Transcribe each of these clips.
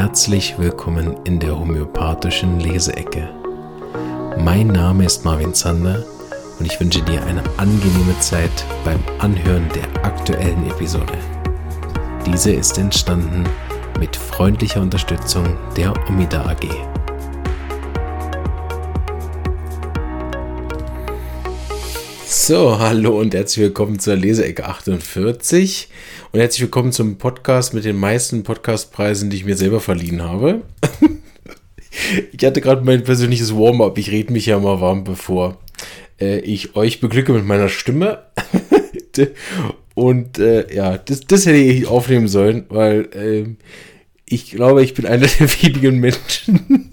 Herzlich willkommen in der homöopathischen Leseecke. Mein Name ist Marvin Zander und ich wünsche dir eine angenehme Zeit beim Anhören der aktuellen Episode. Diese ist entstanden mit freundlicher Unterstützung der Omida AG. So, hallo und herzlich willkommen zur Leseecke 48 und herzlich willkommen zum Podcast mit den meisten Podcastpreisen, die ich mir selber verliehen habe. ich hatte gerade mein persönliches Warm-up. Ich rede mich ja mal warm, bevor äh, ich euch beglücke mit meiner Stimme. und äh, ja, das, das, hätte ich aufnehmen sollen, weil äh, ich glaube, ich bin einer der wenigen Menschen,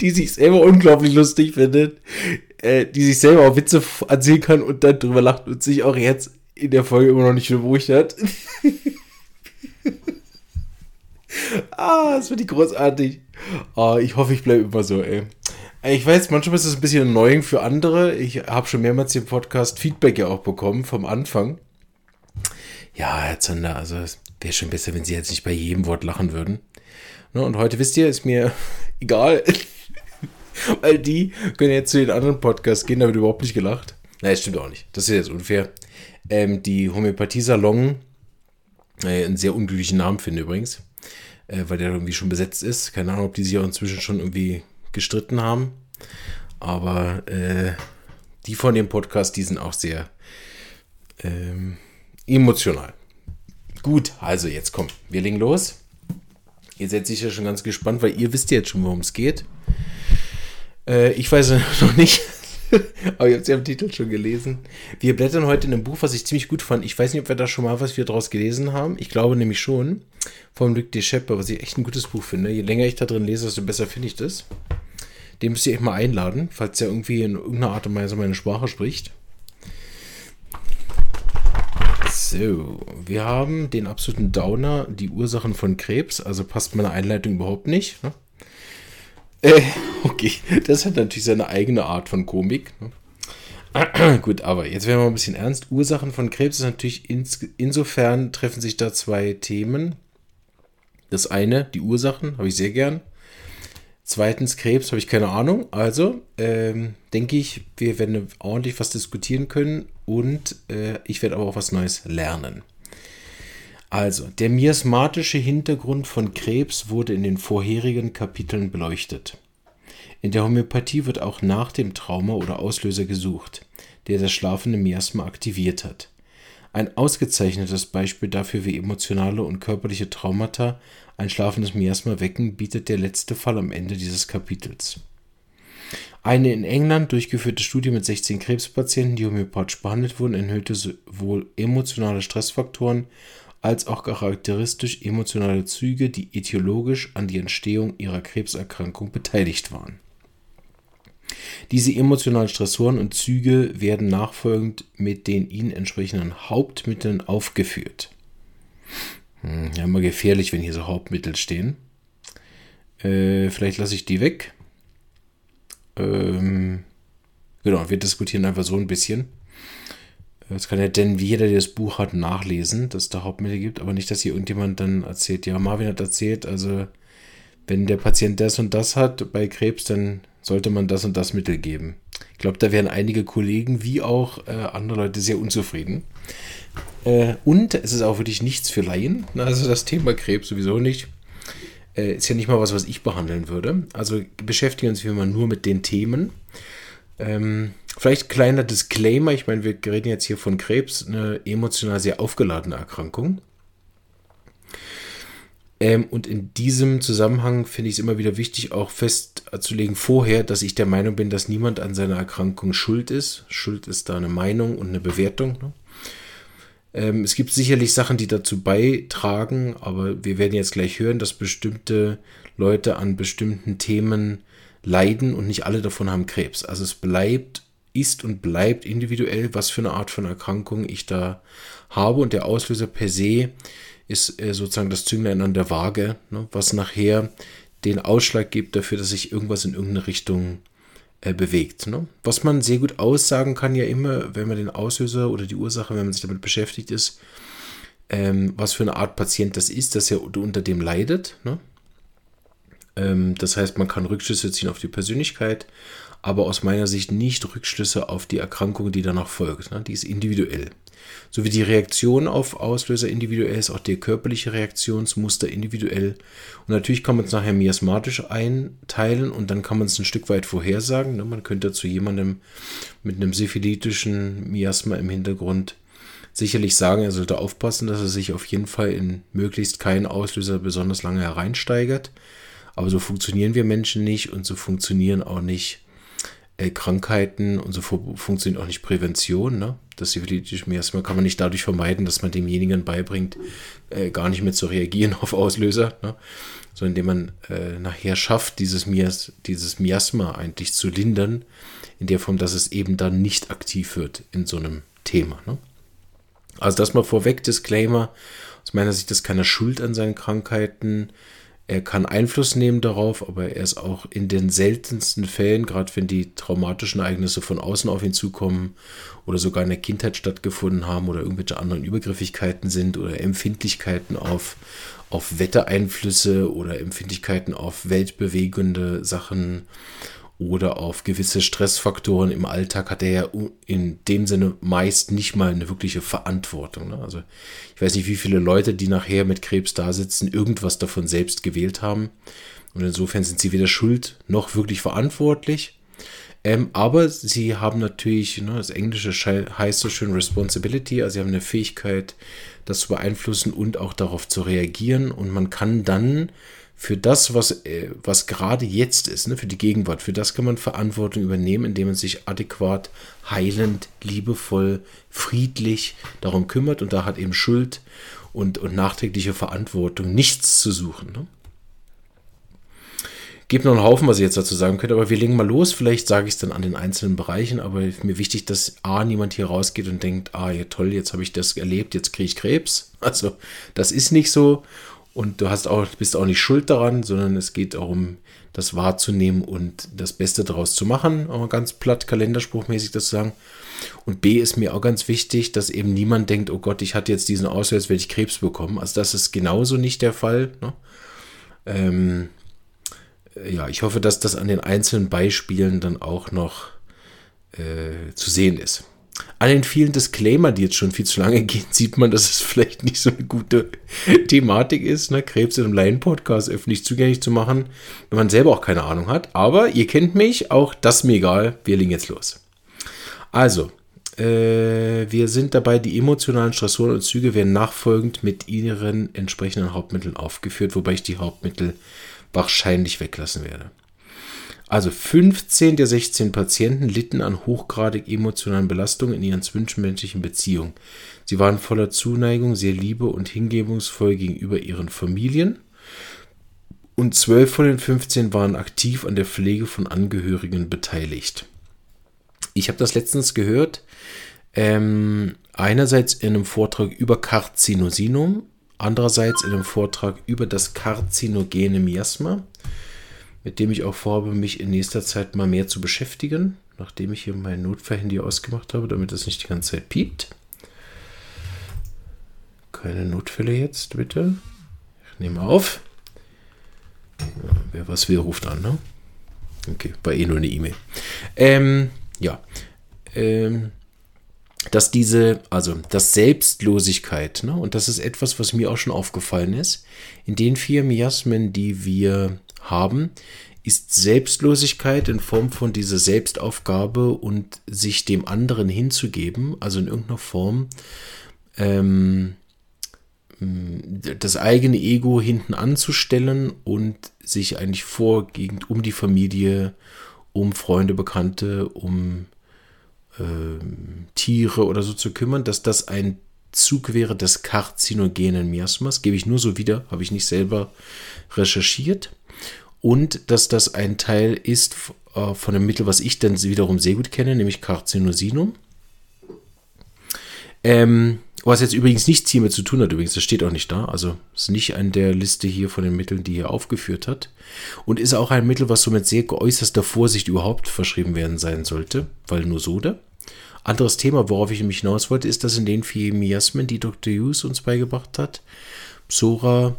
die sich selber unglaublich lustig findet, äh, die sich selber auch Witze erzählen kann und dann drüber lacht und sich auch jetzt in der Folge immer noch nicht beruhigt hat. ah, das finde ich großartig. Oh, ich hoffe, ich bleibe immer so, ey. Ich weiß, manchmal ist es ein bisschen annoying für andere. Ich habe schon mehrmals im Podcast Feedback ja auch bekommen vom Anfang. Ja, Herr Zander, also es wäre schon besser, wenn Sie jetzt nicht bei jedem Wort lachen würden. Ne, und heute wisst ihr, ist mir egal. Weil die können jetzt zu den anderen Podcasts gehen, da wird überhaupt nicht gelacht. Nein, das stimmt auch nicht. Das ist jetzt unfair. Ähm, die Homöopathie-Salon, äh, einen sehr unglücklichen Namen finde übrigens, äh, weil der irgendwie schon besetzt ist. Keine Ahnung, ob die sich auch inzwischen schon irgendwie gestritten haben. Aber äh, die von dem Podcast, die sind auch sehr ähm, emotional. Gut, also jetzt kommt, wir legen los. Ihr seid sicher schon ganz gespannt, weil ihr wisst jetzt schon, worum es geht. Äh, ich weiß noch nicht. Aber ihr habt es ja im Titel schon gelesen. Wir blättern heute in einem Buch, was ich ziemlich gut fand. Ich weiß nicht, ob wir da schon mal was wir draus gelesen haben. Ich glaube nämlich schon. Von Luc Deschepper, was ich echt ein gutes Buch finde. Je länger ich da drin lese, desto besser finde ich das. Den müsst ihr echt mal einladen, falls er irgendwie in irgendeiner Art und Weise meine Sprache spricht. So, wir haben den absoluten Downer, die Ursachen von Krebs. Also passt meine Einleitung überhaupt nicht. Ne? Äh, okay, das hat natürlich seine eigene Art von Komik. Ne? Gut, aber jetzt werden wir ein bisschen ernst. Ursachen von Krebs ist natürlich ins, insofern treffen sich da zwei Themen. Das eine, die Ursachen, habe ich sehr gern. Zweitens, Krebs habe ich keine Ahnung. Also ähm, denke ich, wir werden ordentlich was diskutieren können und äh, ich werde aber auch was Neues lernen. Also, der miasmatische Hintergrund von Krebs wurde in den vorherigen Kapiteln beleuchtet. In der Homöopathie wird auch nach dem Trauma oder Auslöser gesucht, der das schlafende Miasma aktiviert hat. Ein ausgezeichnetes Beispiel dafür, wie emotionale und körperliche Traumata ein schlafendes Miasma wecken, bietet der letzte Fall am Ende dieses Kapitels. Eine in England durchgeführte Studie mit 16 Krebspatienten, die homöopathisch behandelt wurden, enthüllte sowohl emotionale Stressfaktoren als auch charakteristisch emotionale Züge, die etiologisch an die Entstehung ihrer Krebserkrankung beteiligt waren. Diese emotionalen Stressoren und Züge werden nachfolgend mit den ihnen entsprechenden Hauptmitteln aufgeführt. Hm, ja, immer gefährlich, wenn hier so Hauptmittel stehen. Äh, vielleicht lasse ich die weg. Ähm, genau, wir diskutieren einfach so ein bisschen. Das kann ja denn jeder, der das Buch hat, nachlesen, dass es da Hauptmittel gibt, aber nicht, dass hier irgendjemand dann erzählt, ja, Marvin hat erzählt, also wenn der Patient das und das hat bei Krebs, dann sollte man das und das Mittel geben. Ich glaube, da wären einige Kollegen wie auch äh, andere Leute sehr unzufrieden. Äh, und es ist auch wirklich nichts für Laien. Also das Thema Krebs sowieso nicht. Äh, ist ja nicht mal was, was ich behandeln würde. Also beschäftigen uns wir mal nur mit den Themen. Ähm, vielleicht kleiner Disclaimer, ich meine, wir reden jetzt hier von Krebs, eine emotional sehr aufgeladene Erkrankung. Ähm, und in diesem Zusammenhang finde ich es immer wieder wichtig, auch festzulegen vorher, dass ich der Meinung bin, dass niemand an seiner Erkrankung schuld ist. Schuld ist da eine Meinung und eine Bewertung. Ne? Ähm, es gibt sicherlich Sachen, die dazu beitragen, aber wir werden jetzt gleich hören, dass bestimmte Leute an bestimmten Themen leiden und nicht alle davon haben Krebs. Also es bleibt, ist und bleibt individuell, was für eine Art von Erkrankung ich da habe und der Auslöser per se ist äh, sozusagen das Zünglein an der Waage, ne, was nachher den Ausschlag gibt dafür, dass sich irgendwas in irgendeine Richtung äh, bewegt. Ne? Was man sehr gut aussagen kann ja immer, wenn man den Auslöser oder die Ursache, wenn man sich damit beschäftigt ist, ähm, was für eine Art Patient das ist, dass er unter dem leidet. Ne? Ähm, das heißt, man kann Rückschlüsse ziehen auf die Persönlichkeit, aber aus meiner Sicht nicht Rückschlüsse auf die Erkrankung, die danach folgt. Ne? Die ist individuell. So wie die Reaktion auf Auslöser individuell ist, auch der körperliche Reaktionsmuster individuell. Und natürlich kann man es nachher miasmatisch einteilen und dann kann man es ein Stück weit vorhersagen. Ne? Man könnte zu jemandem mit einem syphilitischen Miasma im Hintergrund sicherlich sagen, er sollte aufpassen, dass er sich auf jeden Fall in möglichst keinen Auslöser besonders lange hereinsteigert. Aber so funktionieren wir Menschen nicht und so funktionieren auch nicht äh, Krankheiten und so funktioniert auch nicht Prävention. Ne? Das syphilitische Miasma kann man nicht dadurch vermeiden, dass man demjenigen beibringt, äh, gar nicht mehr zu reagieren auf Auslöser, ne? sondern indem man äh, nachher schafft, dieses, Mias dieses Miasma eigentlich zu lindern, in der Form, dass es eben dann nicht aktiv wird in so einem Thema. Ne? Also das mal vorweg, Disclaimer, aus meiner Sicht ist keiner schuld an seinen Krankheiten, er kann Einfluss nehmen darauf, aber er ist auch in den seltensten Fällen, gerade wenn die traumatischen Ereignisse von außen auf ihn zukommen oder sogar in der Kindheit stattgefunden haben oder irgendwelche anderen Übergriffigkeiten sind oder Empfindlichkeiten auf, auf Wettereinflüsse oder Empfindlichkeiten auf weltbewegende Sachen oder auf gewisse Stressfaktoren im Alltag hat er ja in dem Sinne meist nicht mal eine wirkliche Verantwortung. Ne? Also ich weiß nicht, wie viele Leute, die nachher mit Krebs da sitzen, irgendwas davon selbst gewählt haben. Und insofern sind sie weder schuld noch wirklich verantwortlich. Ähm, aber sie haben natürlich, ne, das Englische heißt so schön Responsibility, also sie haben eine Fähigkeit, das zu beeinflussen und auch darauf zu reagieren. Und man kann dann für das, was, äh, was gerade jetzt ist, ne, für die Gegenwart, für das kann man Verantwortung übernehmen, indem man sich adäquat, heilend, liebevoll, friedlich darum kümmert und da hat eben Schuld und, und nachträgliche Verantwortung nichts zu suchen. Ne? Gibt noch einen Haufen, was ich jetzt dazu sagen könnte, aber wir legen mal los. Vielleicht sage ich es dann an den einzelnen Bereichen, aber mir wichtig, dass A, niemand hier rausgeht und denkt, ah, ja toll, jetzt habe ich das erlebt, jetzt kriege ich Krebs. Also, das ist nicht so. Und du hast auch, bist auch nicht schuld daran, sondern es geht darum, das wahrzunehmen und das Beste daraus zu machen. Auch ganz platt, kalenderspruchmäßig das zu sagen. Und B ist mir auch ganz wichtig, dass eben niemand denkt, oh Gott, ich hatte jetzt diesen jetzt werde ich Krebs bekommen. Also das ist genauso nicht der Fall. Ne? Ähm, ja, ich hoffe, dass das an den einzelnen Beispielen dann auch noch äh, zu sehen ist. An den vielen Disclaimer, die jetzt schon viel zu lange gehen, sieht man, dass es vielleicht nicht so eine gute Thematik ist, ne? Krebs in einem Laien-Podcast öffentlich zugänglich zu machen, wenn man selber auch keine Ahnung hat. Aber ihr kennt mich, auch das mir egal. Wir legen jetzt los. Also, äh, wir sind dabei, die emotionalen Stressoren und Züge werden nachfolgend mit ihren entsprechenden Hauptmitteln aufgeführt, wobei ich die Hauptmittel wahrscheinlich weglassen werde. Also 15 der 16 Patienten litten an hochgradig emotionalen Belastungen in ihren zwischenmenschlichen Beziehungen. Sie waren voller Zuneigung, sehr liebe und hingebungsvoll gegenüber ihren Familien. Und 12 von den 15 waren aktiv an der Pflege von Angehörigen beteiligt. Ich habe das letztens gehört. Ähm, einerseits in einem Vortrag über Karzinosinum, andererseits in einem Vortrag über das karzinogene Miasma mit dem ich auch vorhabe, mich in nächster Zeit mal mehr zu beschäftigen, nachdem ich hier mein Notfallhandy ausgemacht habe, damit es nicht die ganze Zeit piept. Keine Notfälle jetzt, bitte. Ich nehme auf. Ja, wer was will, ruft an, ne? Okay, war eh nur eine E-Mail. Ähm, ja. Ähm, dass diese, also dass Selbstlosigkeit, ne, und das ist etwas, was mir auch schon aufgefallen ist, in den vier Miasmen, die wir haben, ist Selbstlosigkeit in Form von dieser Selbstaufgabe und sich dem anderen hinzugeben, also in irgendeiner Form ähm, das eigene Ego hinten anzustellen und sich eigentlich vorwiegend um die Familie, um Freunde, Bekannte, um Tiere oder so zu kümmern, dass das ein Zug wäre des karzinogenen Miasmas. Gebe ich nur so wieder, habe ich nicht selber recherchiert und dass das ein Teil ist äh, von einem Mittel, was ich dann wiederum sehr gut kenne, nämlich Carcinosinum. Ähm, was jetzt übrigens nichts hiermit zu tun hat, übrigens, das steht auch nicht da. Also ist nicht an der Liste hier von den Mitteln, die er aufgeführt hat. Und ist auch ein Mittel, was so mit sehr geäußerster Vorsicht überhaupt verschrieben werden sein sollte, weil nur Sode. Anderes Thema, worauf ich nämlich hinaus wollte, ist, dass in den vier Miasmen, die Dr. Hughes uns beigebracht hat, Psora,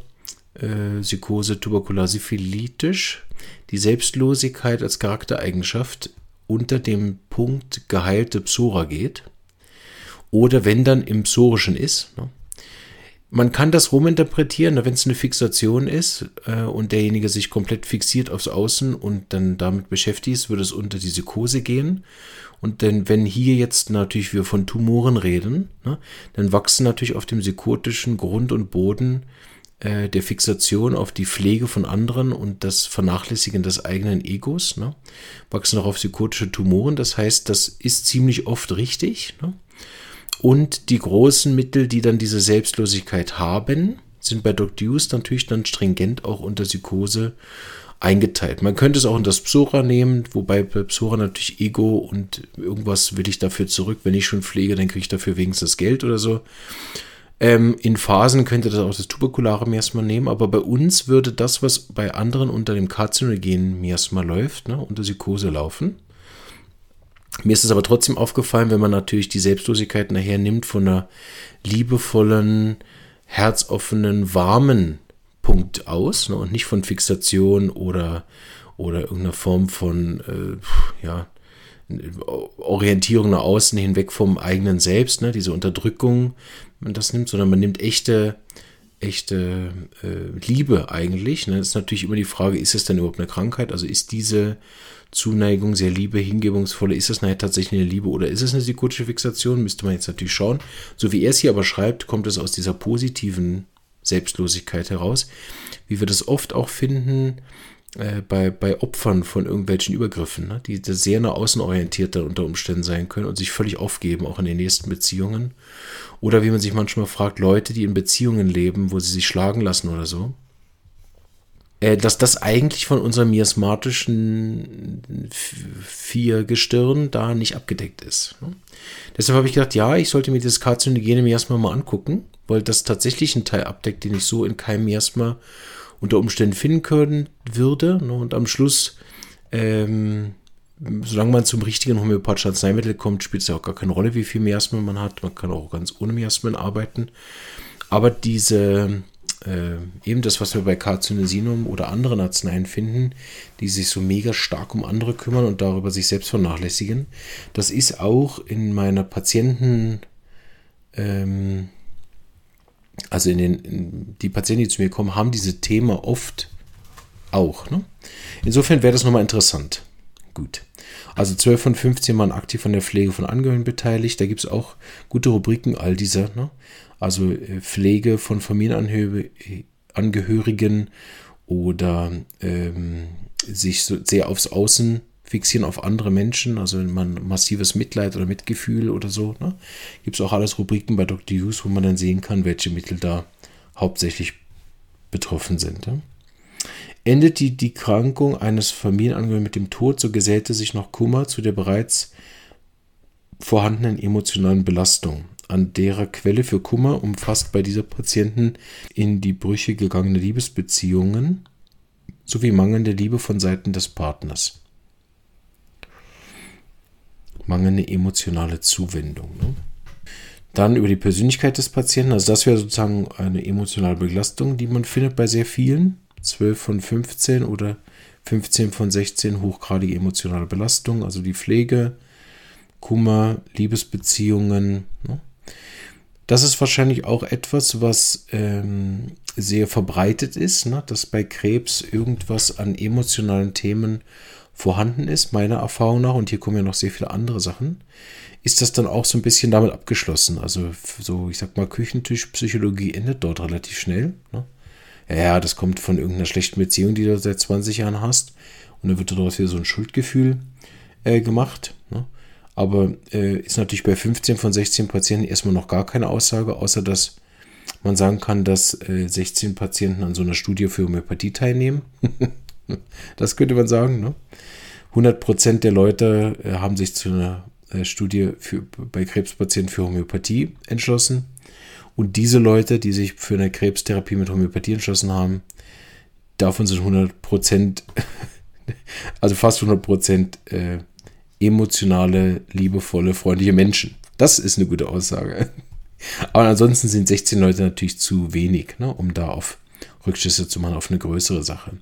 äh, Psychose, Tuberkulose, philitisch, die Selbstlosigkeit als Charaktereigenschaft unter dem Punkt geheilte Psora geht. Oder wenn dann im Psorischen ist. Ne? Man kann das ruminterpretieren, wenn es eine Fixation ist äh, und derjenige sich komplett fixiert aufs Außen und dann damit beschäftigt ist, würde es unter die Psychose gehen. Und denn wenn hier jetzt natürlich wir von Tumoren reden, ne, dann wachsen natürlich auf dem psychotischen Grund und Boden äh, der Fixation auf die Pflege von anderen und das Vernachlässigen des eigenen Egos, ne, wachsen auch auf psychotische Tumoren. Das heißt, das ist ziemlich oft richtig. Ne? Und die großen Mittel, die dann diese Selbstlosigkeit haben, sind bei Dr. Hughes natürlich dann stringent auch unter Psychose eingeteilt. Man könnte es auch in das Psora nehmen, wobei bei Psora natürlich Ego und irgendwas will ich dafür zurück. Wenn ich schon pflege, dann kriege ich dafür wenigstens Geld oder so. Ähm, in Phasen könnte das auch das tuberkulare Miasma nehmen, aber bei uns würde das, was bei anderen unter dem karzinogenen Miasma läuft, ne, unter Psychose laufen. Mir ist es aber trotzdem aufgefallen, wenn man natürlich die Selbstlosigkeit nachher nimmt von einer liebevollen, herzoffenen, warmen Punkt aus ne, und nicht von Fixation oder, oder irgendeiner Form von äh, ja, Orientierung nach außen hinweg vom eigenen Selbst, ne, diese Unterdrückung, man das nimmt, sondern man nimmt echte, echte äh, Liebe eigentlich. Ne. Das ist natürlich immer die Frage, ist es denn überhaupt eine Krankheit? Also ist diese Zuneigung, sehr Liebe, hingebungsvolle, ist es nachher tatsächlich eine Liebe oder ist es eine psychotische Fixation? Müsste man jetzt natürlich schauen. So wie er es hier aber schreibt, kommt es aus dieser positiven Selbstlosigkeit heraus, wie wir das oft auch finden äh, bei, bei Opfern von irgendwelchen Übergriffen, ne? die sehr nach außen orientiert dann unter Umständen sein können und sich völlig aufgeben, auch in den nächsten Beziehungen. Oder wie man sich manchmal fragt, Leute, die in Beziehungen leben, wo sie sich schlagen lassen oder so dass das eigentlich von unserem miasmatischen Viergestirn da nicht abgedeckt ist. Ne? Deshalb habe ich gedacht, ja, ich sollte mir dieses karzinogene Miasma mal angucken, weil das tatsächlich einen Teil abdeckt, den ich so in keinem Miasma unter Umständen finden können würde. Ne? Und am Schluss, ähm, solange man zum richtigen homöopathischen Arzneimittel kommt, spielt es ja auch gar keine Rolle, wie viel Miasmen man hat. Man kann auch ganz ohne Miasmen arbeiten. Aber diese äh, eben das, was wir bei Carcinosinum oder anderen Arzneien finden, die sich so mega stark um andere kümmern und darüber sich selbst vernachlässigen. Das ist auch in meiner Patienten, ähm, also in den, in die Patienten, die zu mir kommen, haben diese Themen oft auch. Ne? Insofern wäre das nochmal interessant. Gut. Also 12 von 15 waren aktiv an der Pflege von Angehörigen beteiligt. Da gibt es auch gute Rubriken, all dieser. Ne? Also äh, Pflege von Familienangehörigen oder ähm, sich so sehr aufs Außen fixieren auf andere Menschen, also man massives Mitleid oder Mitgefühl oder so. Ne? Gibt es auch alles Rubriken bei Dr. Hughes, wo man dann sehen kann, welche Mittel da hauptsächlich betroffen sind. Ne? Endet die, die Krankung eines Familienangehörigen mit dem Tod, so gesellte sich noch Kummer zu der bereits vorhandenen emotionalen Belastung an derer Quelle für Kummer umfasst bei dieser Patienten in die Brüche gegangene Liebesbeziehungen sowie mangelnde Liebe von Seiten des Partners. Mangelnde emotionale Zuwendung. Ne? Dann über die Persönlichkeit des Patienten, also das wäre sozusagen eine emotionale Belastung, die man findet bei sehr vielen. 12 von 15 oder 15 von 16 hochgradige emotionale Belastung, also die Pflege, Kummer, Liebesbeziehungen. Ne? Das ist wahrscheinlich auch etwas, was ähm, sehr verbreitet ist, ne? dass bei Krebs irgendwas an emotionalen Themen vorhanden ist, meiner Erfahrung nach, und hier kommen ja noch sehr viele andere Sachen, ist das dann auch so ein bisschen damit abgeschlossen. Also so, ich sag mal, Küchentischpsychologie endet dort relativ schnell. Ne? Ja, das kommt von irgendeiner schlechten Beziehung, die du seit 20 Jahren hast. Und dann wird daraus wieder so ein Schuldgefühl äh, gemacht. Ne? Aber äh, ist natürlich bei 15 von 16 Patienten erstmal noch gar keine Aussage, außer dass man sagen kann, dass äh, 16 Patienten an so einer Studie für Homöopathie teilnehmen. das könnte man sagen. Ne? 100% der Leute äh, haben sich zu einer äh, Studie für, bei Krebspatienten für Homöopathie entschlossen. Und diese Leute, die sich für eine Krebstherapie mit Homöopathie entschlossen haben, davon sind 100%, also fast 100% äh, emotionale, liebevolle, freundliche Menschen. Das ist eine gute Aussage. Aber ansonsten sind 16 Leute natürlich zu wenig, ne, um da auf Rückschlüsse zu machen, auf eine größere Sache.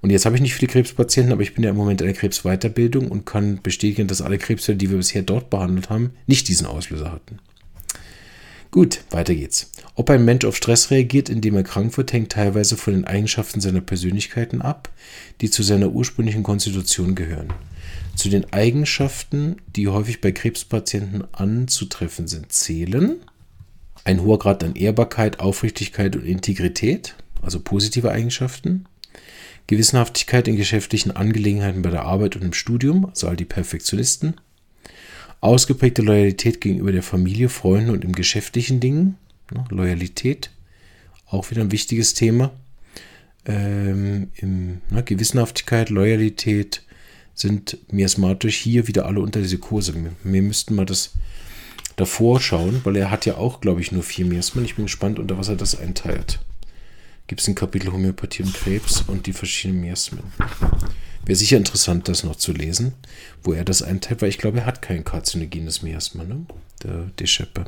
Und jetzt habe ich nicht viele Krebspatienten, aber ich bin ja im Moment in der Krebsweiterbildung und kann bestätigen, dass alle Krebsfälle, die wir bisher dort behandelt haben, nicht diesen Auslöser hatten. Gut, weiter geht's. Ob ein Mensch auf Stress reagiert, indem er krank wird, hängt teilweise von den Eigenschaften seiner Persönlichkeiten ab, die zu seiner ursprünglichen Konstitution gehören. Zu den Eigenschaften, die häufig bei Krebspatienten anzutreffen sind, zählen ein hoher Grad an Ehrbarkeit, Aufrichtigkeit und Integrität, also positive Eigenschaften, Gewissenhaftigkeit in geschäftlichen Angelegenheiten bei der Arbeit und im Studium, also all die Perfektionisten, ausgeprägte Loyalität gegenüber der Familie, Freunden und im geschäftlichen Dingen, ne, Loyalität, auch wieder ein wichtiges Thema, ähm, im, ne, Gewissenhaftigkeit, Loyalität sind miasmatisch hier wieder alle unter diese Kurse. Wir müssten mal das davor schauen, weil er hat ja auch, glaube ich, nur vier Miasmen. Ich bin gespannt, unter was er das einteilt. Gibt es ein Kapitel Homöopathie und Krebs und die verschiedenen Miasmen. Wäre sicher interessant, das noch zu lesen, wo er das einteilt, weil ich glaube, er hat kein karzinogenes Miasma, ne? der Descheppe.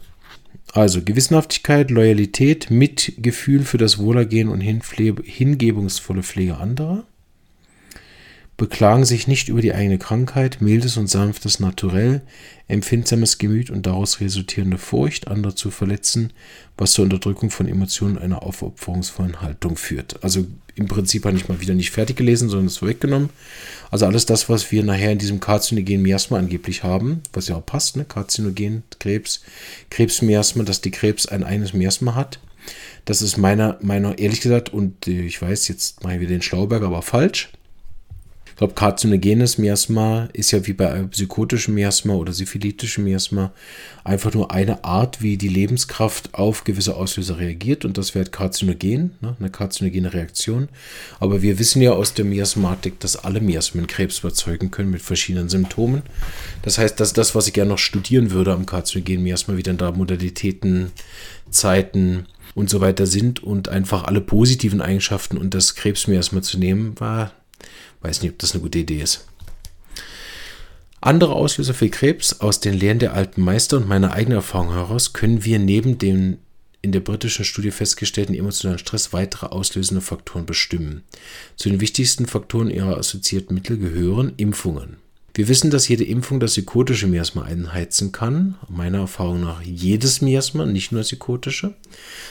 Also Gewissenhaftigkeit, Loyalität, Mitgefühl für das Wohlergehen und hingebungsvolle Pflege anderer beklagen sich nicht über die eigene Krankheit, mildes und sanftes Naturell, empfindsames Gemüt und daraus resultierende Furcht, andere zu verletzen, was zur Unterdrückung von Emotionen einer aufopferungsvollen Haltung führt. Also im Prinzip habe ich mal wieder nicht fertig gelesen, sondern es weggenommen. Also alles das, was wir nachher in diesem karzinogenen Miasma angeblich haben, was ja auch passt, ne? Karzinogen, Krebs, Krebsmiasma, dass die Krebs ein eigenes Miasma hat. Das ist meiner, meiner, ehrlich gesagt, und ich weiß, jetzt mache ich wieder den Schlauberger, aber falsch. Ich glaube, karzinogenes Miasma ist ja wie bei psychotischem Miasma oder syphilitischem Miasma einfach nur eine Art, wie die Lebenskraft auf gewisse Auslöser reagiert und das wäre karzinogen, ne, eine karzinogene Reaktion. Aber wir wissen ja aus der Miasmatik, dass alle Miasmen Krebs überzeugen können mit verschiedenen Symptomen. Das heißt, das ist das, was ich gerne noch studieren würde am karzinogenen Miasma, wie dann da Modalitäten, Zeiten, und so weiter sind und einfach alle positiven Eigenschaften und das Krebsmiasma zu nehmen, war Weiß nicht, ob das eine gute Idee ist. Andere Auslöser für Krebs aus den Lehren der alten Meister und meiner eigenen Erfahrung heraus können wir neben dem in der britischen Studie festgestellten emotionalen Stress weitere auslösende Faktoren bestimmen. Zu den wichtigsten Faktoren ihrer assoziierten Mittel gehören Impfungen. Wir wissen, dass jede Impfung das psychotische Miasma einheizen kann. Meiner Erfahrung nach jedes Miasma, nicht nur das psychotische,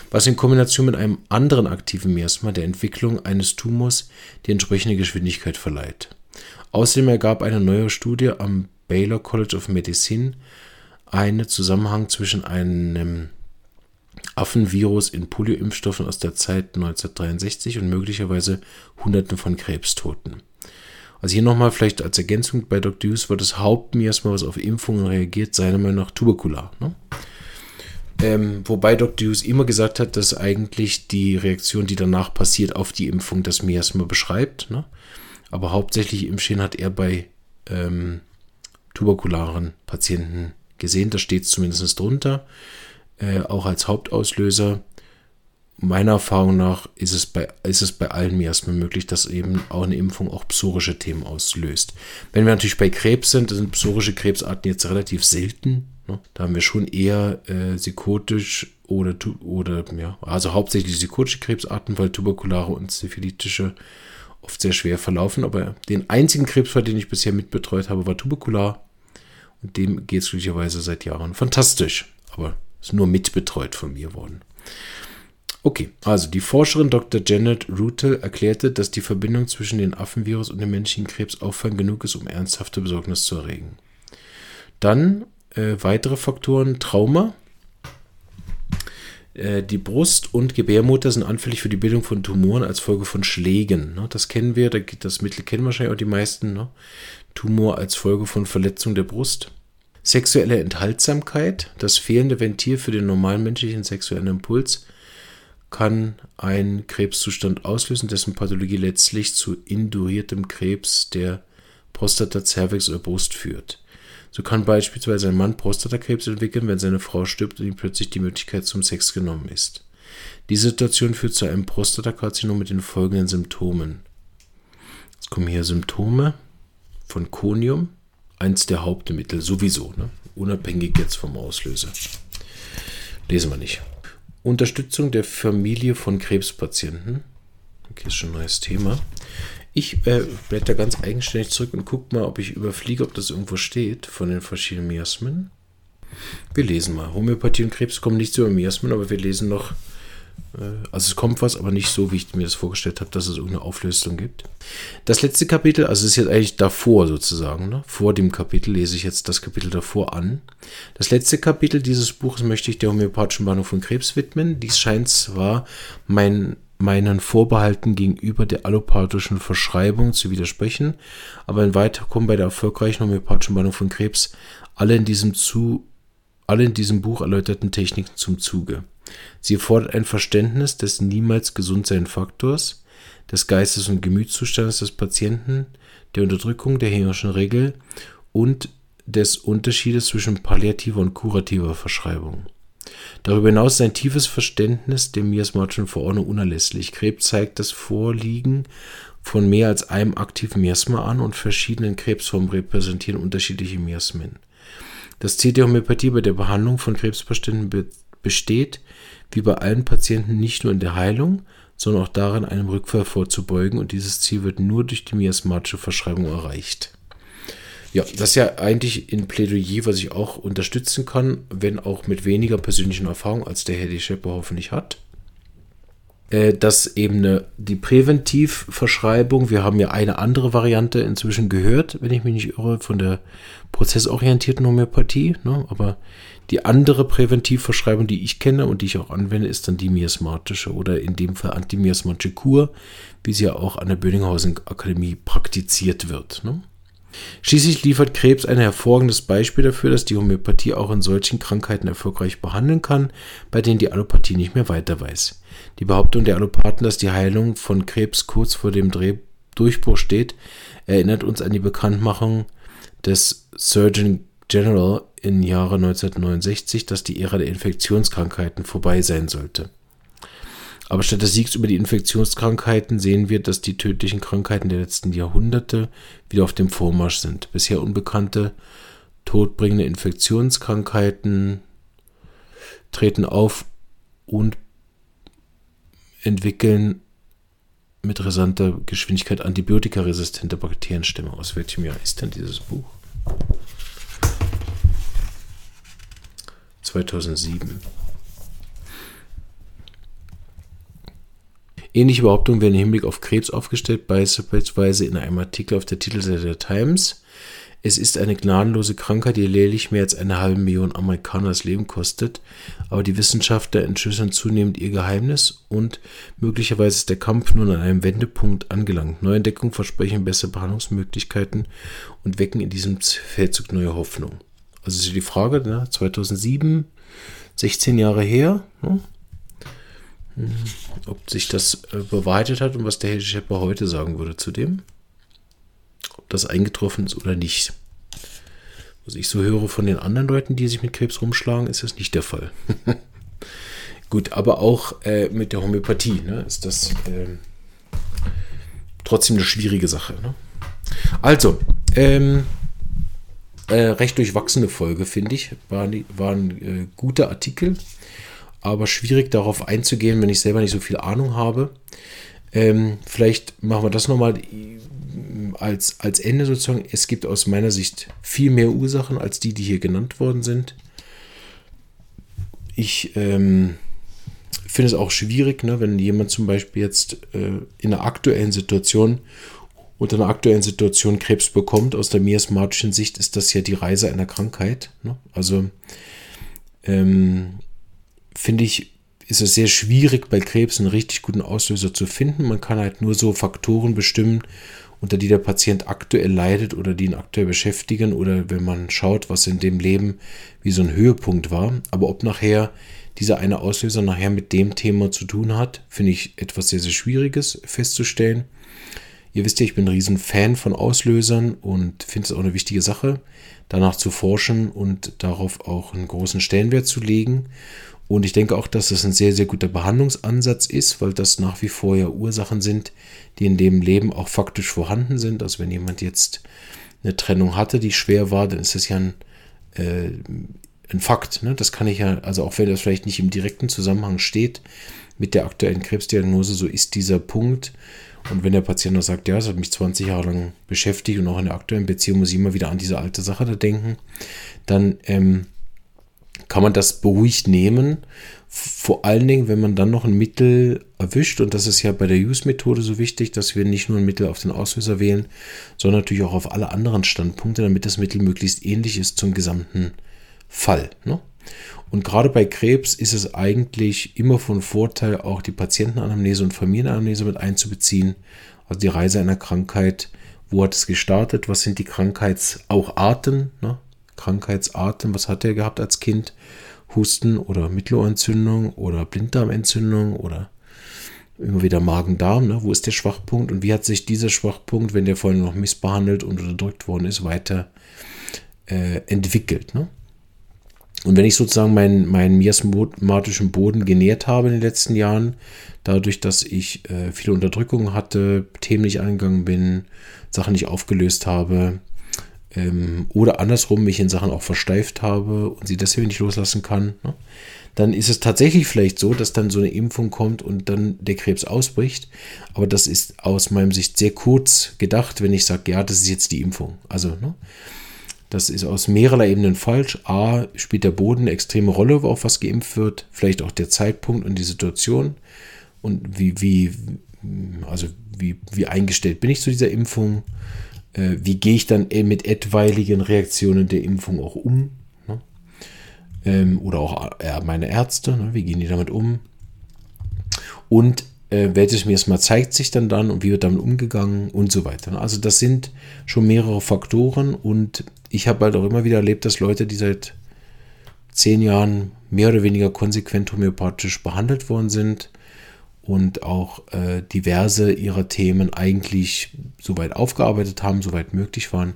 was in Kombination mit einem anderen aktiven Miasma der Entwicklung eines Tumors die entsprechende Geschwindigkeit verleiht. Außerdem ergab eine neue Studie am Baylor College of Medicine einen Zusammenhang zwischen einem Affenvirus in Polioimpfstoffen aus der Zeit 1963 und möglicherweise Hunderten von Krebstoten. Also hier nochmal vielleicht als Ergänzung bei Dr. Hughes war das Hauptmiasma, was auf Impfungen reagiert, seiner Meinung nach tuberkular. Ne? Ähm, wobei Dr. Hughes immer gesagt hat, dass eigentlich die Reaktion, die danach passiert, auf die Impfung das Miasma beschreibt. Ne? Aber hauptsächlich Impfschäden hat er bei ähm, tuberkularen Patienten gesehen. Da steht es zumindest drunter. Äh, auch als Hauptauslöser meiner Erfahrung nach ist es bei, ist es bei allen Miasmen möglich, dass eben auch eine Impfung auch psorische Themen auslöst. Wenn wir natürlich bei Krebs sind, sind psorische Krebsarten jetzt relativ selten. Ne? Da haben wir schon eher äh, psychotisch oder, oder ja, also hauptsächlich psychotische Krebsarten, weil tuberkulare und syphilitische oft sehr schwer verlaufen. Aber den einzigen Krebsfall, den ich bisher mitbetreut habe, war tuberkular. Und dem geht es glücklicherweise seit Jahren fantastisch. Aber ist nur mitbetreut von mir worden. Okay, also die Forscherin Dr. Janet Rutel erklärte, dass die Verbindung zwischen dem Affenvirus und dem menschlichen Krebs auffallend genug ist, um ernsthafte Besorgnis zu erregen. Dann äh, weitere Faktoren, Trauma. Äh, die Brust und Gebärmutter sind anfällig für die Bildung von Tumoren als Folge von Schlägen. Ne? Das kennen wir, das Mittel kennen wahrscheinlich auch die meisten. Ne? Tumor als Folge von Verletzung der Brust. Sexuelle Enthaltsamkeit, das fehlende Ventil für den normalen menschlichen sexuellen Impuls kann einen Krebszustand auslösen, dessen Pathologie letztlich zu induriertem Krebs der Prostata, Cervix oder Brust führt. So kann beispielsweise ein Mann Prostatakrebs entwickeln, wenn seine Frau stirbt und ihm plötzlich die Möglichkeit zum Sex genommen ist. Diese Situation führt zu einem Prostatakarzinom mit den folgenden Symptomen. Jetzt kommen hier Symptome von Konium, eins der Hauptmittel, sowieso, ne? unabhängig jetzt vom Auslöser. Lesen wir nicht. Unterstützung der Familie von Krebspatienten. Okay, ist schon ein neues Thema. Ich äh, blätter ganz eigenständig zurück und gucke mal, ob ich überfliege, ob das irgendwo steht von den verschiedenen Miasmen. Wir lesen mal. Homöopathie und Krebs kommen nicht über Miasmen, aber wir lesen noch also es kommt was, aber nicht so, wie ich mir das vorgestellt habe, dass es irgendeine Auflösung gibt. Das letzte Kapitel, also es ist jetzt eigentlich davor sozusagen, ne? vor dem Kapitel lese ich jetzt das Kapitel davor an. Das letzte Kapitel dieses Buches möchte ich der homöopathischen Behandlung von Krebs widmen. Dies scheint zwar mein, meinen Vorbehalten gegenüber der allopathischen Verschreibung zu widersprechen, aber in weiter kommen bei der erfolgreichen homöopathischen Behandlung von Krebs alle in diesem zu alle in diesem Buch erläuterten Techniken zum Zuge. Sie fordert ein Verständnis des niemals gesundsein Faktors, des Geistes- und Gemütszustandes des Patienten, der Unterdrückung der Henrischen Regel und des Unterschiedes zwischen palliativer und kurativer Verschreibung. Darüber hinaus ist ein tiefes Verständnis der miasmatischen Verordnung unerlässlich. Krebs zeigt das Vorliegen von mehr als einem aktiven Miasma an und verschiedenen Krebsformen repräsentieren unterschiedliche Miasmen. Das Ziel der Homöopathie bei der Behandlung von Krebspatienten besteht, wie bei allen Patienten, nicht nur in der Heilung, sondern auch darin, einem Rückfall vorzubeugen. Und dieses Ziel wird nur durch die miasmatische Verschreibung erreicht. Ja, das ist ja eigentlich ein Plädoyer, was ich auch unterstützen kann, wenn auch mit weniger persönlichen Erfahrung, als der Herr die Schepper hoffentlich hat. Äh, dass eben eine, die Präventivverschreibung, wir haben ja eine andere Variante inzwischen gehört, wenn ich mich nicht irre, von der prozessorientierten Homöopathie, ne? aber die andere Präventivverschreibung, die ich kenne und die ich auch anwende, ist dann die miasmatische oder in dem Fall antimiasmatische Kur, wie sie ja auch an der Böninghausen Akademie praktiziert wird. Ne? Schließlich liefert Krebs ein hervorragendes Beispiel dafür, dass die Homöopathie auch in solchen Krankheiten erfolgreich behandeln kann, bei denen die Allopathie nicht mehr weiter weiß. Die Behauptung der Allopathen, dass die Heilung von Krebs kurz vor dem Dreh Durchbruch steht, erinnert uns an die Bekanntmachung des Surgeon General im Jahre 1969, dass die Ära der Infektionskrankheiten vorbei sein sollte. Aber statt des Siegs über die Infektionskrankheiten sehen wir, dass die tödlichen Krankheiten der letzten Jahrhunderte wieder auf dem Vormarsch sind. Bisher unbekannte, todbringende Infektionskrankheiten treten auf und entwickeln mit rasanter Geschwindigkeit antibiotikaresistente Bakterienstämme. Aus welchem Jahr ist denn dieses Buch? 2007. Ähnliche Behauptungen werden im Hinblick auf Krebs aufgestellt, beispielsweise in einem Artikel auf der Titelseite der Times. Es ist eine gnadenlose Krankheit, die lediglich mehr als eine halbe Million Amerikaner das Leben kostet, aber die Wissenschaftler entschlüsseln zunehmend ihr Geheimnis und möglicherweise ist der Kampf nun an einem Wendepunkt angelangt. Neue Entdeckungen versprechen bessere Behandlungsmöglichkeiten und wecken in diesem Feldzug neue Hoffnung. Also ist die Frage, ne? 2007, 16 Jahre her, ne? Ob sich das äh, hat und was der Herr Schepper heute sagen würde zu dem. Ob das eingetroffen ist oder nicht. Was ich so höre von den anderen Leuten, die sich mit Krebs rumschlagen, ist das nicht der Fall. Gut, aber auch äh, mit der Homöopathie ne, ist das äh, trotzdem eine schwierige Sache. Ne? Also, ähm, äh, recht durchwachsene Folge, finde ich. War, war ein äh, guter Artikel, aber schwierig darauf einzugehen, wenn ich selber nicht so viel Ahnung habe. Ähm, vielleicht machen wir das nochmal äh, als, als Ende sozusagen. Es gibt aus meiner Sicht viel mehr Ursachen als die, die hier genannt worden sind. Ich ähm, finde es auch schwierig, ne, wenn jemand zum Beispiel jetzt äh, in einer aktuellen Situation unter einer aktuellen Situation Krebs bekommt, aus der miasmatischen Sicht ist das ja die Reise einer Krankheit. Ne? Also ähm, finde ich, ist es sehr schwierig bei Krebs einen richtig guten Auslöser zu finden. Man kann halt nur so Faktoren bestimmen, unter die der Patient aktuell leidet oder die ihn aktuell beschäftigen oder wenn man schaut, was in dem Leben wie so ein Höhepunkt war. Aber ob nachher dieser eine Auslöser nachher mit dem Thema zu tun hat, finde ich etwas sehr, sehr Schwieriges festzustellen. Ihr wisst ja, ich bin ein riesen Fan von Auslösern und finde es auch eine wichtige Sache, danach zu forschen und darauf auch einen großen Stellenwert zu legen. Und ich denke auch, dass das ein sehr, sehr guter Behandlungsansatz ist, weil das nach wie vor ja Ursachen sind, die in dem Leben auch faktisch vorhanden sind. Also wenn jemand jetzt eine Trennung hatte, die schwer war, dann ist das ja ein, äh, ein Fakt. Ne? Das kann ich ja, also auch wenn das vielleicht nicht im direkten Zusammenhang steht mit der aktuellen Krebsdiagnose, so ist dieser Punkt. Und wenn der Patient noch sagt, ja, es hat mich 20 Jahre lang beschäftigt und auch in der aktuellen Beziehung muss ich immer wieder an diese alte Sache da denken, dann ähm, kann man das beruhigt nehmen. Vor allen Dingen, wenn man dann noch ein Mittel erwischt, und das ist ja bei der Use-Methode so wichtig, dass wir nicht nur ein Mittel auf den Auslöser wählen, sondern natürlich auch auf alle anderen Standpunkte, damit das Mittel möglichst ähnlich ist zum gesamten Fall. Ne? Und gerade bei Krebs ist es eigentlich immer von Vorteil, auch die Patientenanamnese und Familienanamnese mit einzubeziehen. Also die Reise einer Krankheit, wo hat es gestartet, was sind die Krankheits auch Arten, ne? Krankheitsarten, was hat er gehabt als Kind? Husten oder Mittelohrentzündung oder Blinddarmentzündung oder immer wieder Magen-Darm, ne? wo ist der Schwachpunkt und wie hat sich dieser Schwachpunkt, wenn der vorhin noch missbehandelt und unterdrückt worden ist, weiter äh, entwickelt. Ne? Und wenn ich sozusagen meinen, meinen miasmatischen Boden genährt habe in den letzten Jahren, dadurch, dass ich äh, viele Unterdrückungen hatte, Themen nicht angegangen bin, Sachen nicht aufgelöst habe, ähm, oder andersrum mich in Sachen auch versteift habe und sie deswegen nicht loslassen kann, ne? dann ist es tatsächlich vielleicht so, dass dann so eine Impfung kommt und dann der Krebs ausbricht. Aber das ist aus meinem Sicht sehr kurz gedacht, wenn ich sage, ja, das ist jetzt die Impfung. Also, ne? das ist aus mehrerlei Ebenen falsch. A, spielt der Boden eine extreme Rolle, auf was geimpft wird, vielleicht auch der Zeitpunkt und die Situation und wie, wie, also wie, wie eingestellt bin ich zu dieser Impfung äh, wie gehe ich dann mit etwaigen Reaktionen der Impfung auch um? Ne? Ähm, oder auch äh, meine Ärzte, ne? wie gehen die damit um? Und äh, welches Miasma zeigt sich dann dann und wie wird damit umgegangen und so weiter. Ne? Also das sind schon mehrere Faktoren und ich habe halt auch immer wieder erlebt, dass Leute, die seit zehn Jahren mehr oder weniger konsequent homöopathisch behandelt worden sind, und auch äh, diverse ihrer Themen eigentlich soweit aufgearbeitet haben, soweit möglich waren,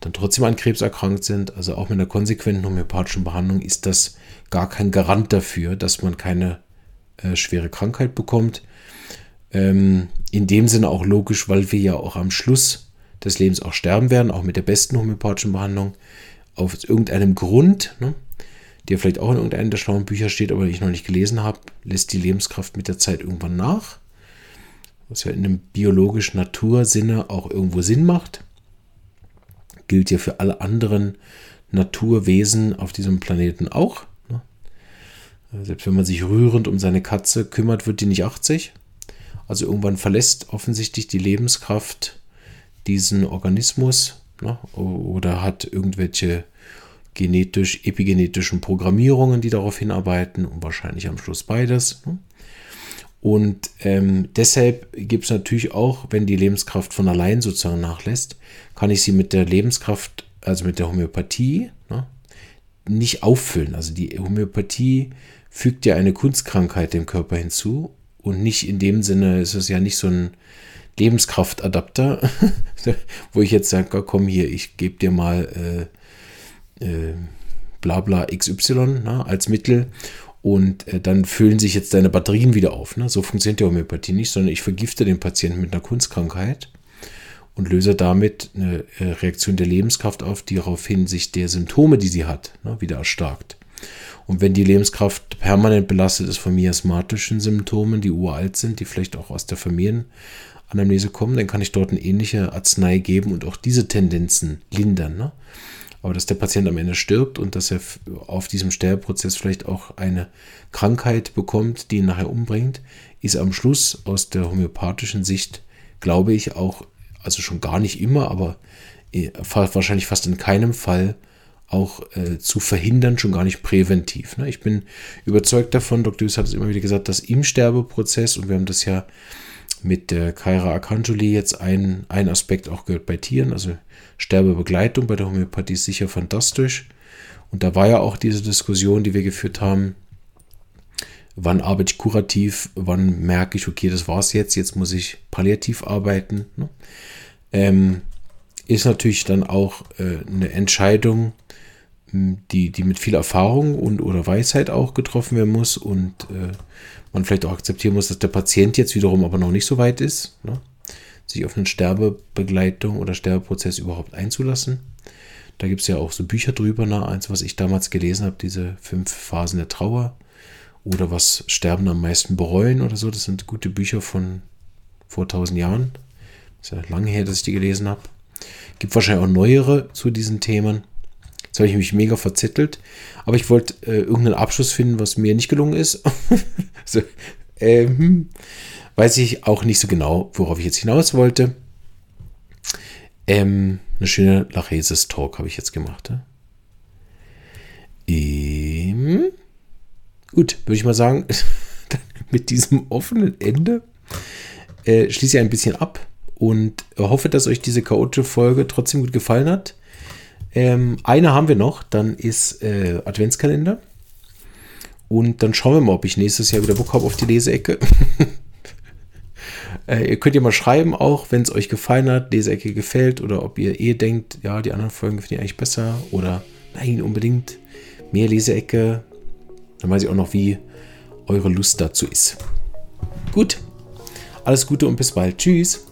dann trotzdem an Krebs erkrankt sind. Also auch mit einer konsequenten homöopathischen Behandlung ist das gar kein Garant dafür, dass man keine äh, schwere Krankheit bekommt. Ähm, in dem Sinne auch logisch, weil wir ja auch am Schluss des Lebens auch sterben werden, auch mit der besten homöopathischen Behandlung. Aus irgendeinem Grund, ne, der vielleicht auch in irgendeinem der schlauen Bücher steht, aber ich noch nicht gelesen habe, lässt die Lebenskraft mit der Zeit irgendwann nach. Was ja in einem biologischen Natursinne auch irgendwo Sinn macht. Gilt ja für alle anderen Naturwesen auf diesem Planeten auch. Ne? Selbst wenn man sich rührend um seine Katze kümmert, wird die nicht 80. Also irgendwann verlässt offensichtlich die Lebenskraft diesen Organismus ne? oder hat irgendwelche genetisch, epigenetischen Programmierungen, die darauf hinarbeiten und wahrscheinlich am Schluss beides. Ne? Und ähm, deshalb gibt es natürlich auch, wenn die Lebenskraft von allein sozusagen nachlässt, kann ich sie mit der Lebenskraft, also mit der Homöopathie, ne, nicht auffüllen. Also die Homöopathie fügt ja eine Kunstkrankheit dem Körper hinzu und nicht in dem Sinne ist es ja nicht so ein Lebenskraftadapter, wo ich jetzt sage, komm hier, ich gebe dir mal äh, äh, Blabla XY ne, als Mittel und äh, dann füllen sich jetzt deine Batterien wieder auf. Ne? So funktioniert die Homöopathie nicht, sondern ich vergifte den Patienten mit einer Kunstkrankheit und löse damit eine äh, Reaktion der Lebenskraft auf, die daraufhin sich der Symptome, die sie hat, ne, wieder erstarkt. Und wenn die Lebenskraft permanent belastet ist von miasmatischen Symptomen, die uralt sind, die vielleicht auch aus der Familienanamnese kommen, dann kann ich dort eine ähnliche Arznei geben und auch diese Tendenzen lindern. Ne? Aber dass der Patient am Ende stirbt und dass er auf diesem Sterbeprozess vielleicht auch eine Krankheit bekommt, die ihn nachher umbringt, ist am Schluss aus der homöopathischen Sicht, glaube ich, auch, also schon gar nicht immer, aber äh, wahrscheinlich fast in keinem Fall auch äh, zu verhindern, schon gar nicht präventiv. Ne? Ich bin überzeugt davon, Dr. Hüss hat es immer wieder gesagt, dass im Sterbeprozess, und wir haben das ja mit der Kaira Akanjuli jetzt ein, ein Aspekt auch gehört bei Tieren, also Sterbebegleitung bei der Homöopathie sicher fantastisch. Und da war ja auch diese Diskussion, die wir geführt haben, wann arbeite ich kurativ, wann merke ich, okay, das war's jetzt, jetzt muss ich palliativ arbeiten. Ne? Ähm, ist natürlich dann auch äh, eine Entscheidung, die, die mit viel Erfahrung und oder Weisheit auch getroffen werden muss und äh, man vielleicht auch akzeptieren muss, dass der Patient jetzt wiederum aber noch nicht so weit ist. Ne? Sich auf eine Sterbebegleitung oder Sterbeprozess überhaupt einzulassen. Da gibt es ja auch so Bücher drüber, ne? eins, was ich damals gelesen habe, diese fünf Phasen der Trauer oder was Sterben am meisten bereuen oder so. Das sind gute Bücher von vor tausend Jahren. Ist ja lange her, dass ich die gelesen habe. Gibt wahrscheinlich auch neuere zu diesen Themen. Jetzt habe ich mich mega verzettelt. Aber ich wollte äh, irgendeinen Abschluss finden, was mir nicht gelungen ist. so, ähm, weiß ich auch nicht so genau, worauf ich jetzt hinaus wollte. Ähm, eine schöne Lachesis-Talk habe ich jetzt gemacht. Ja? Ähm, gut, würde ich mal sagen, mit diesem offenen Ende äh, schließe ich ein bisschen ab und hoffe, dass euch diese chaotische Folge trotzdem gut gefallen hat. Ähm, eine haben wir noch, dann ist äh, Adventskalender. Und dann schauen wir mal, ob ich nächstes Jahr wieder Bock habe auf die Leseecke. äh, ihr könnt ja mal schreiben, auch wenn es euch gefallen hat, Leseecke gefällt oder ob ihr eh denkt, ja, die anderen Folgen finde ich eigentlich besser oder nein, unbedingt mehr Leseecke. Dann weiß ich auch noch, wie eure Lust dazu ist. Gut, alles Gute und bis bald. Tschüss.